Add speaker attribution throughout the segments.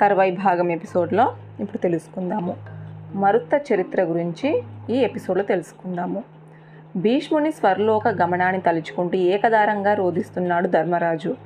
Speaker 1: తర్వాయి భాగం ఎపిసోడ్లో ఇప్పుడు తెలుసుకుందాము. మరుత్త చరిత్ర గురించి ఈ ఎపిసోడ్లో తెలుసుకుందాము. భీష్ముని స్వర్లోక గమనాన్ని తలుచుకుంటూ ఏకదారంగా రోధిస్తున్నాడు ధర్మరాజు.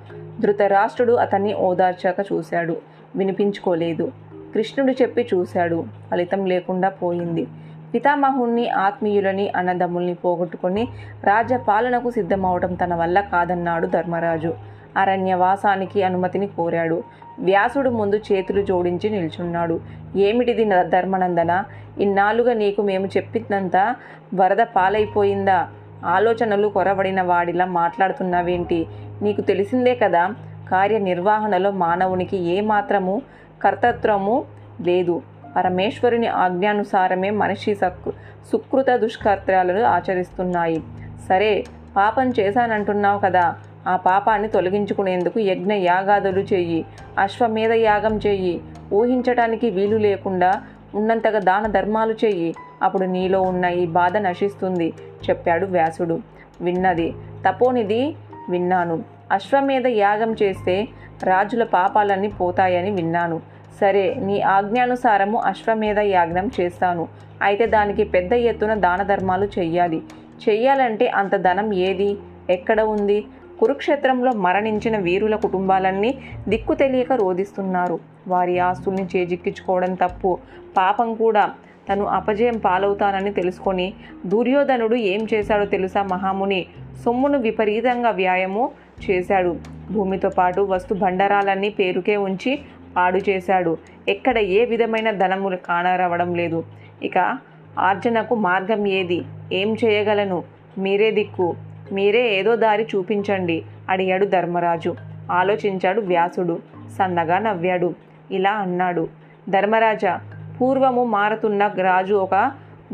Speaker 1: ధృతరాష్ట్రుడు అతన్ని ఓదార్చాక చూశాడు. వినిపించుకోలేదు. కృష్ణుడు చెప్పి చూశాడు. ఫలితం లేకుండా పోయింది. పితామహుణ్ణి ఆత్మీయులని అన్నదమ్ముల్ని పోగొట్టుకొని రాజ్యపాలనకు సిద్ధమవటం తన వల్ల కాదన్నాడు ధర్మరాజు. అరణ్యవాసానికి అనుమతిని కోరాడు. వ్యాసుడు ముందు చేతులు జోడించి నిల్చున్నాడు. ఏమిటిది ధర్మనందన? ఇన్నాళ్ళుగా నీకు మేము చెప్పినంత వరద పాలైపోయిందా? ఆలోచనలు కొరబడిన వాడిలా మాట్లాడుతున్నావేంటి? నీకు తెలిసిందే కదా కార్యనిర్వహణలో మానవునికి ఏమాత్రము కర్తత్వము లేదు. పరమేశ్వరుని ఆజ్ఞానుసారమే మనిషి సక్ సుకృత దుష్కర్త్యాలను ఆచరిస్తున్నాయి. సరే పాపం చేశానంటున్నావు కదా ఆ పాపాన్ని తొలగించుకునేందుకు యజ్ఞ యాగాదులు చెయ్యి అశ్వమేధ యాగం చెయ్యి ఊహించటానికి వీలు లేకుండా ఉన్నంతగా దాన ధర్మాలు చెయ్యి అప్పుడు నీలో ఉన్న ఈ బాధ నశిస్తుంది చెప్పాడు వ్యాసుడు. విన్నది తపోనిది విన్నాను. అశ్వమేధ యాగం చేస్తే రాజుల పాపాలన్నీ పోతాయని విన్నాను. సరే నీ ఆజ్ఞానుసారము అశ్వమేధ యాగ్నం చేస్తాను. అయితే దానికి పెద్ద ఎత్తున దాన ధర్మాలు చెయ్యాలి. చెయ్యాలంటే అంత ధనం ఏది? ఎక్కడ ఉంది? కురుక్షేత్రంలో మరణించిన వీరుల కుటుంబాలన్నీ దిక్కు తెలియక రోధిస్తున్నారు. వారి ఆస్తుల్ని చేజిక్కించుకోవడం తప్పు. పాపం కూడా. తను అపజయం పాలవుతానని తెలుసుకొని దుర్యోధనుడు ఏం చేశాడో తెలుసా మహాముని? సొమ్మును విపరీతంగా వ్యాయము చేశాడు. భూమితో పాటు వస్తు బండరాలన్నీ పేరుకే ఉంచి పాడు చేశాడు. ఎక్కడ ఏ విధమైన ధనము కానరావడం లేదు. ఇక ఆర్జనకు మార్గం ఏది? ఏం చేయగలను? మీరే దిక్కు. మీరే ఏదో దారి చూపించండి అడిగాడు ధర్మరాజు. ఆలోచించాడు వ్యాసుడు. సన్నగా నవ్వాడు. ఇలా అన్నాడు. ధర్మరాజా పూర్వము మారుతున్న రాజు ఒక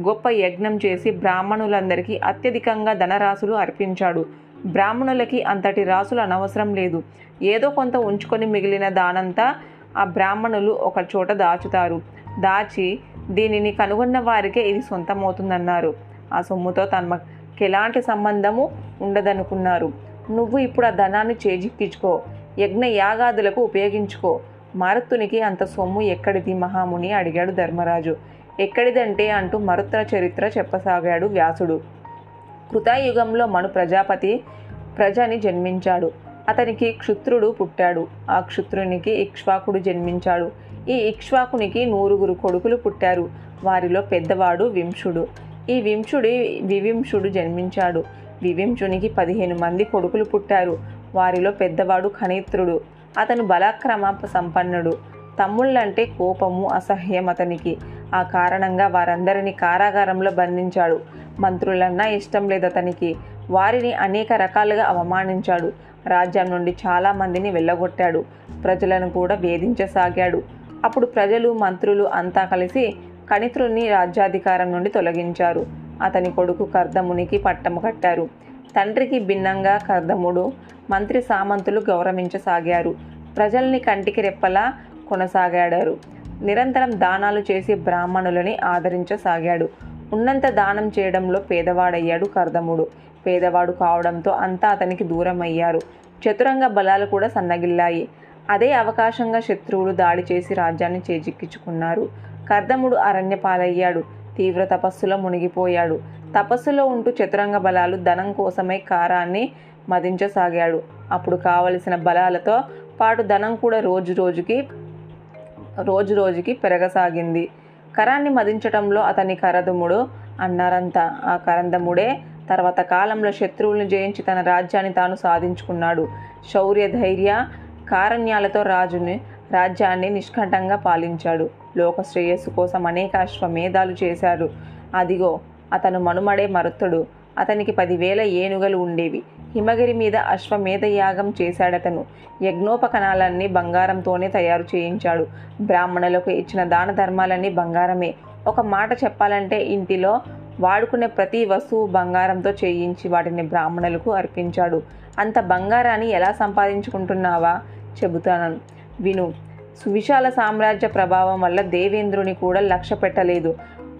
Speaker 1: గొప్ప యజ్ఞం చేసి బ్రాహ్మణులందరికీ అత్యధికంగా ధనరాశులు అర్పించాడు. బ్రాహ్మణులకి అంతటి రాసులు అనవసరం లేదు. ఏదో కొంత ఉంచుకొని మిగిలిన దానంతా ఆ బ్రాహ్మణులు ఒక చోట దాచుతారు. దాచి దీనిని కనుగొన్న వారికే ఇది సొంతమవుతుందన్నారు. ఆ సొమ్ముతో నాకు ఎలాంటి సంబంధము ఉండదనుకున్నారు. నువ్వు ఇప్పుడు ఆ ధనాన్ని చేజిక్కించుకో యజ్ఞ యాగాదులకు ఉపయోగించుకో. మరుత్తునికి అంత సొమ్ము ఎక్కడిది? మహాముని అడిగాడు ధర్మరాజు. ఎక్కడిదంటే అంటూ మరుత్ర చరిత్ర చెప్పసాగాడు వ్యాసుడు. కృతాయుగంలో మను ప్రజాపతి ప్రజని జన్మించాడు. అతనికి క్షుత్రుడు పుట్టాడు. ఆ క్షుత్రునికి ఇక్ష్వాకుడు జన్మించాడు. ఈ ఇక్ష్వాకునికి నూరుగురు కొడుకులు పుట్టారు. వారిలో పెద్దవాడు వింశుడు. ఈ వింశుడి వివింశుడు జన్మించాడు. వివింశునికి పదిహేను మంది కొడుకులు పుట్టారు. వారిలో పెద్దవాడు ఖనేత్రుడు. అతను బలాక్రమ సంపన్నుడు. తమ్ముళ్ళంటే కోపము అసహ్యం అతనికి. ఆ కారణంగా వారందరినీ కారాగారంలో బంధించాడు. మంత్రులన్నా ఇష్టం లేదు అతనికి. వారిని అనేక రకాలుగా అవమానించాడు. రాజ్యం నుండి చాలా మందిని వెళ్ళగొట్టాడు. ప్రజలను కూడా వేధించసాగాడు. అప్పుడు ప్రజలు మంత్రులు అంతా కలిసి కణిత్రుని రాజ్యాధికారం నుండి తొలగించారు. అతని కొడుకు కర్దమునికి పట్టము కట్టారు. తండ్రికి భిన్నంగా కర్దముడు మంత్రి సామంతులు గౌరవించసాగారు. ప్రజల్ని కంటికి రెప్పలా కొనసాగాడారు. నిరంతరం దానాలు చేసి బ్రాహ్మణులని ఆదరించసాగాడు. ఉన్నంత దానం చేయడంలో పేదవాడయ్యాడు కర్దముడు. పేదవాడు కావడంతో అంతా అతనికి దూరం అయ్యారు చతురంగ బలాలు కూడా సన్నగిల్లాయి. అదే అవకాశంగా శత్రువులు దాడి చేసి రాజ్యాన్ని చేజిక్కించుకున్నారు. కర్దముడు అరణ్యపాలయ్యాడు. తీవ్ర తపస్సులో మునిగిపోయాడు. తపస్సులో ఉంటూ చతురంగ బలాలు ధనం కోసమై కారాన్ని మదించసాగాడు. అప్పుడు కావలసిన బలాలతో పాటు ధనం కూడా రోజు రోజుకి రోజు రోజుకి పెరగసాగింది. కరాన్ని మదించటంలో అతని కరదముడు అన్నారంతా. ఆ కరందముడే తర్వాత కాలంలో శత్రువులను జయించి తన రాజ్యాన్ని తాను సాధించుకున్నాడు. శౌర్య ధైర్య కారణ్యాలతో రాజుని రాజ్యాన్ని నిష్కంఠంగా పాలించాడు. లోక శ్రేయస్సు కోసం అనేక అశ్వమేధాలు చేశాడు. అదిగో అతను మనుమడే మరుత్తుడు. అతనికి పదివేల ఏనుగలు ఉండేవి. హిమగిరి మీద అశ్వమేధ యాగం చేశాడతను. యజ్ఞోపకణాలన్నీ బంగారంతోనే తయారు చేయించాడు. బ్రాహ్మణులకు ఇచ్చిన దాన ధర్మాలన్నీ బంగారమే. ఒక మాట చెప్పాలంటే ఇంటిలో వాడుకునే ప్రతి వస్తువు బంగారంతో చేయించి వాటిని బ్రాహ్మణులకు అర్పించాడు. అంత బంగారాన్ని ఎలా సంపాదించుకుంటున్నావా? చెబుతాను. విను సువిశాల సామ్రాజ్య ప్రభావం వల్ల దేవేంద్రుని కూడా లక్ష్య పెట్టలేదు.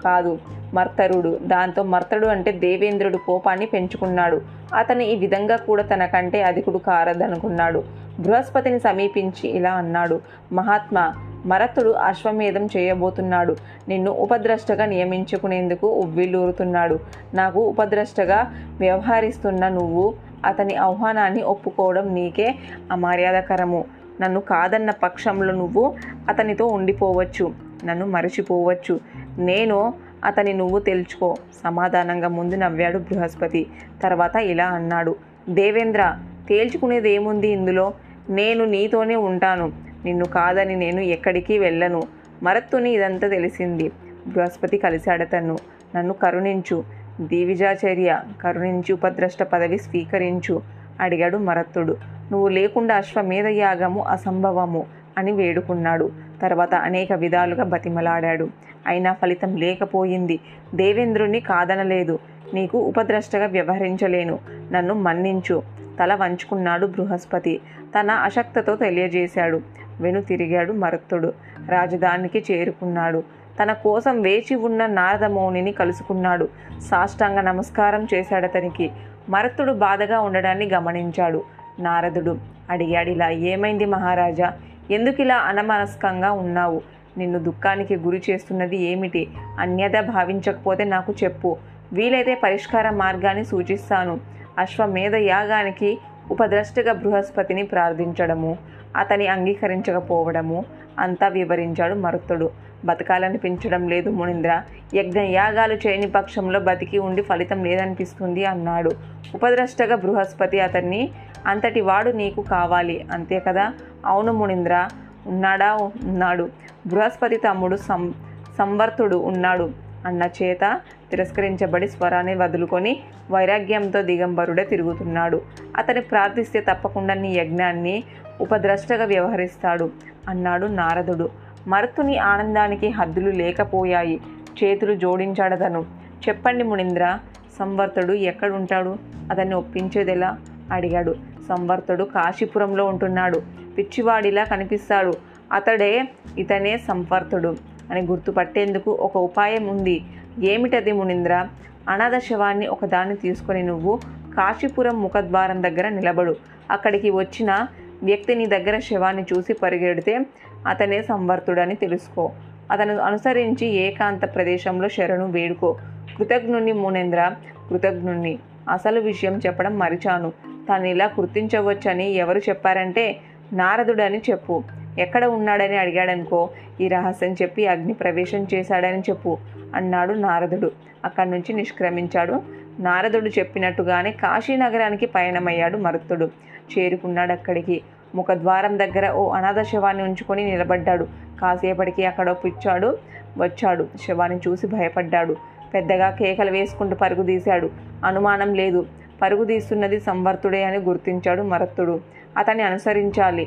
Speaker 1: కాదు మర్తరుడు. దాంతో మర్తడు అంటే దేవేంద్రుడు కోపాన్ని పెంచుకున్నాడు. అతను ఈ విధంగా కూడా తనకంటే అధికుడు కారదనుకున్నాడు. బృహస్పతిని సమీపించి ఇలా అన్నాడు మహాత్మా మరతుడు అశ్వమేధం చేయబోతున్నాడు. నిన్ను ఉపద్రష్టగా నియమించుకునేందుకు ఉవ్విల్లూరుతున్నాడు నాకు ఉపద్రష్టగా వ్యవహరిస్తున్న నువ్వు అతని ఆహ్వానాన్ని ఒప్పుకోవడం నీకే అమర్యాదకరము. నన్ను కాదన్న పక్షంలో నువ్వు అతనితో ఉండిపోవచ్చు నన్ను మరచిపోవచ్చు. నేను అతని నువ్వు తెలుసుకో. సమాధానంగా ముందు నవ్వాడు బృహస్పతి. తర్వాత ఇలా అన్నాడు. దేవేంద్ర తేల్చుకునేది ఏముంది ఇందులో? నేను నీతోనే ఉంటాను. నిన్ను కాదని నేను ఎక్కడికి వెళ్ళను. మరత్తుని ఇదంతా తెలిసింది. బృహస్పతి కలిశాడతను నన్ను కరుణించు. దివిజాచర్య కరుణించి ఉపద్రష్ట పదవి స్వీకరించు అడిగాడు మరత్తుడు. నువ్వు లేకుండా అశ్వమేధ యాగము అసంభవము అని వేడుకున్నాడు. తర్వాత అనేక విధాలుగా బతిమలాడాడు. అయినా ఫలితం లేకపోయింది. దేవేంద్రుణ్ణి కాదనలేదు. నీకు ఉపద్రష్టగా వ్యవహరించలేను. నన్ను మన్నించు. తల వంచుకున్నాడు బృహస్పతి. తన అశక్తతో తెలియజేశాడు. వెను తిరిగాడు మరుత్తుడు. రాజధానికి చేరుకున్నాడు. తన కోసం వేచి ఉన్న నారదమౌనిని కలుసుకున్నాడు. సాష్టాంగ నమస్కారం చేశాడతనికి. మరత్తుడు బాధగా ఉండడాన్ని గమనించాడు. నారదుడు. అడిగాడు ఇలా ఏమైంది మహారాజా? ఎందుకు ఇలా అనమనస్కంగా ఉన్నావు? నిన్ను దుఃఖానికి గురి చేస్తున్నది ఏమిటి? అన్యత భావించకపోతే నాకు చెప్పు. వీలైతే పరిష్కార మార్గాన్ని సూచిస్తాను. అశ్వమేధ యాగానికి ఉపద్రష్టగా బృహస్పతిని ప్రార్థించడము అతని అంగీకరించకపోవడము అంతా వివరించాడు మరుత్తుడు బతకాలనిపించడం లేదు మునీంద్ర. యజ్ఞ యాగాలు చేయని పక్షంలో బతికి ఉండి ఫలితం లేదనిపిస్తుంది అన్నాడు. ఉపద్రష్టగా బృహస్పతి అతన్ని అంతటి వాడు నీకు కావాలి. అంతే కదా? అవును మునీంద్ర ఉన్నాడా? ఉన్నాడు. బృహస్పతి తమ్ముడు సం సంవర్తుడు ఉన్నాడు. అన్న చేత తిరస్కరించబడి స్వరాన్ని వదులుకొని వైరాగ్యంతో దిగంబరుడే తిరుగుతున్నాడు. అతని ప్రార్థిస్తే తప్పకుండా నీ యజ్ఞాన్ని ఉపద్రష్టగా వ్యవహరిస్తాడు అన్నాడు నారదుడు. మరుతుని ఆనందానికి హద్దులు లేకపోయాయి. చేతులు జోడించాడతను. చెప్పండి మునీంద్ర సంవర్తుడు ఎక్కడుంటాడు? అతన్ని ఒప్పించేదెలా? అడిగాడు. సంవర్తుడు కాశీపురంలో ఉంటున్నాడు. పిచ్చివాడిలా కనిపిస్తాడు. అతడే ఇతనే సంవర్తుడు అని గుర్తుపట్టేందుకు ఒక ఉపాయం ఉంది. ఏమిటది మునీంద్ర? అనాథ శవాన్ని ఒకదాన్ని తీసుకొని నువ్వు కాశీపురం ముఖద్వారం దగ్గర నిలబడు. అక్కడికి వచ్చిన వ్యక్తి నీ దగ్గర శవాన్ని చూసి పరిగెడితే అతనే సంవర్తుడని తెలుసుకో. అతను అనుసరించి ఏకాంత ప్రదేశంలో శరణు వేడుకో. కృతజ్ఞుని మునేంద్ర. కృతజ్ఞుణ్ణి. అసలు విషయం చెప్పడం మరిచాను. తాను ఇలా గుర్తించవచ్చని ఎవరు చెప్పారంటే నారదుడని చెప్పు. ఎక్కడ ఉన్నాడని అడిగాడనుకో ఈ రహస్యం చెప్పి అగ్ని ప్రవేశం చేశాడని చెప్పు అన్నాడు నారదుడు. అక్కడి నుంచి నిష్క్రమించాడు. నారదుడు చెప్పినట్టుగానే కాశీనగరానికి పయనమయ్యాడు మరుత్తుడు. చేరుకున్నాడు అక్కడికి ముఖద్వారం దగ్గర ఓ అనాథ శవాన్ని ఉంచుకొని నిలబడ్డాడు. కాసేపటికి అక్కడ పిచ్చాడు వచ్చాడు. శవాన్ని చూసి భయపడ్డాడు. పెద్దగా కేకలు వేసుకుంటూ పరుగు తీశాడు. అనుమానం లేదు. పరుగుదీస్తున్నది సంవర్తుడే అని గుర్తించాడు మరత్తుడు. అతన్ని అనుసరించాలి.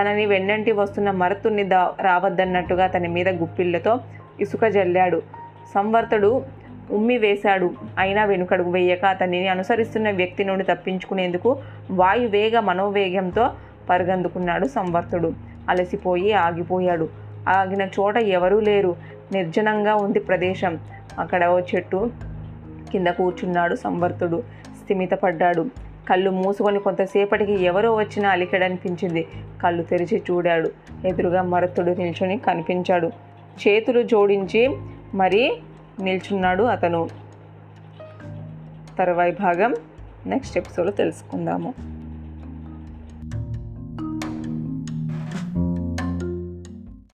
Speaker 1: తనని వెన్నంటి వస్తున్న మరత్తుని దా రావద్దన్నట్టుగా అతని మీద గుప్పిళ్ళతో ఇసుక జల్లాడు. సంవర్తుడు ఉమ్మి వేశాడు. అయినా వెనుకడుగు వేయక అతనిని అనుసరిస్తున్న వ్యక్తి నుండి తప్పించుకునేందుకు వాయువేగ మనోవేగంతో పరుగందుకున్నాడు సంవర్తుడు. అలసిపోయి ఆగిపోయాడు. ఆగిన చోట ఎవరూ లేరు. నిర్జనంగా ఉంది ప్రదేశం. అక్కడ ఓ చెట్టు కింద కూర్చున్నాడు సంవర్తుడు. స్థిమితపడ్డాడు కళ్ళు మూసుకొని కొంతసేపటికి ఎవరో వచ్చినా అలికెడనిపించింది. కళ్ళు తెరిచి చూడాడు. ఎదురుగా మరతుడు నిల్చొని కనిపించాడు. చేతులు జోడించి మరీ నిల్చున్నాడు అతను. తర్వాయి భాగం. నెక్స్ట్ ఎపిసోడ్లో తెలుసుకుందాము.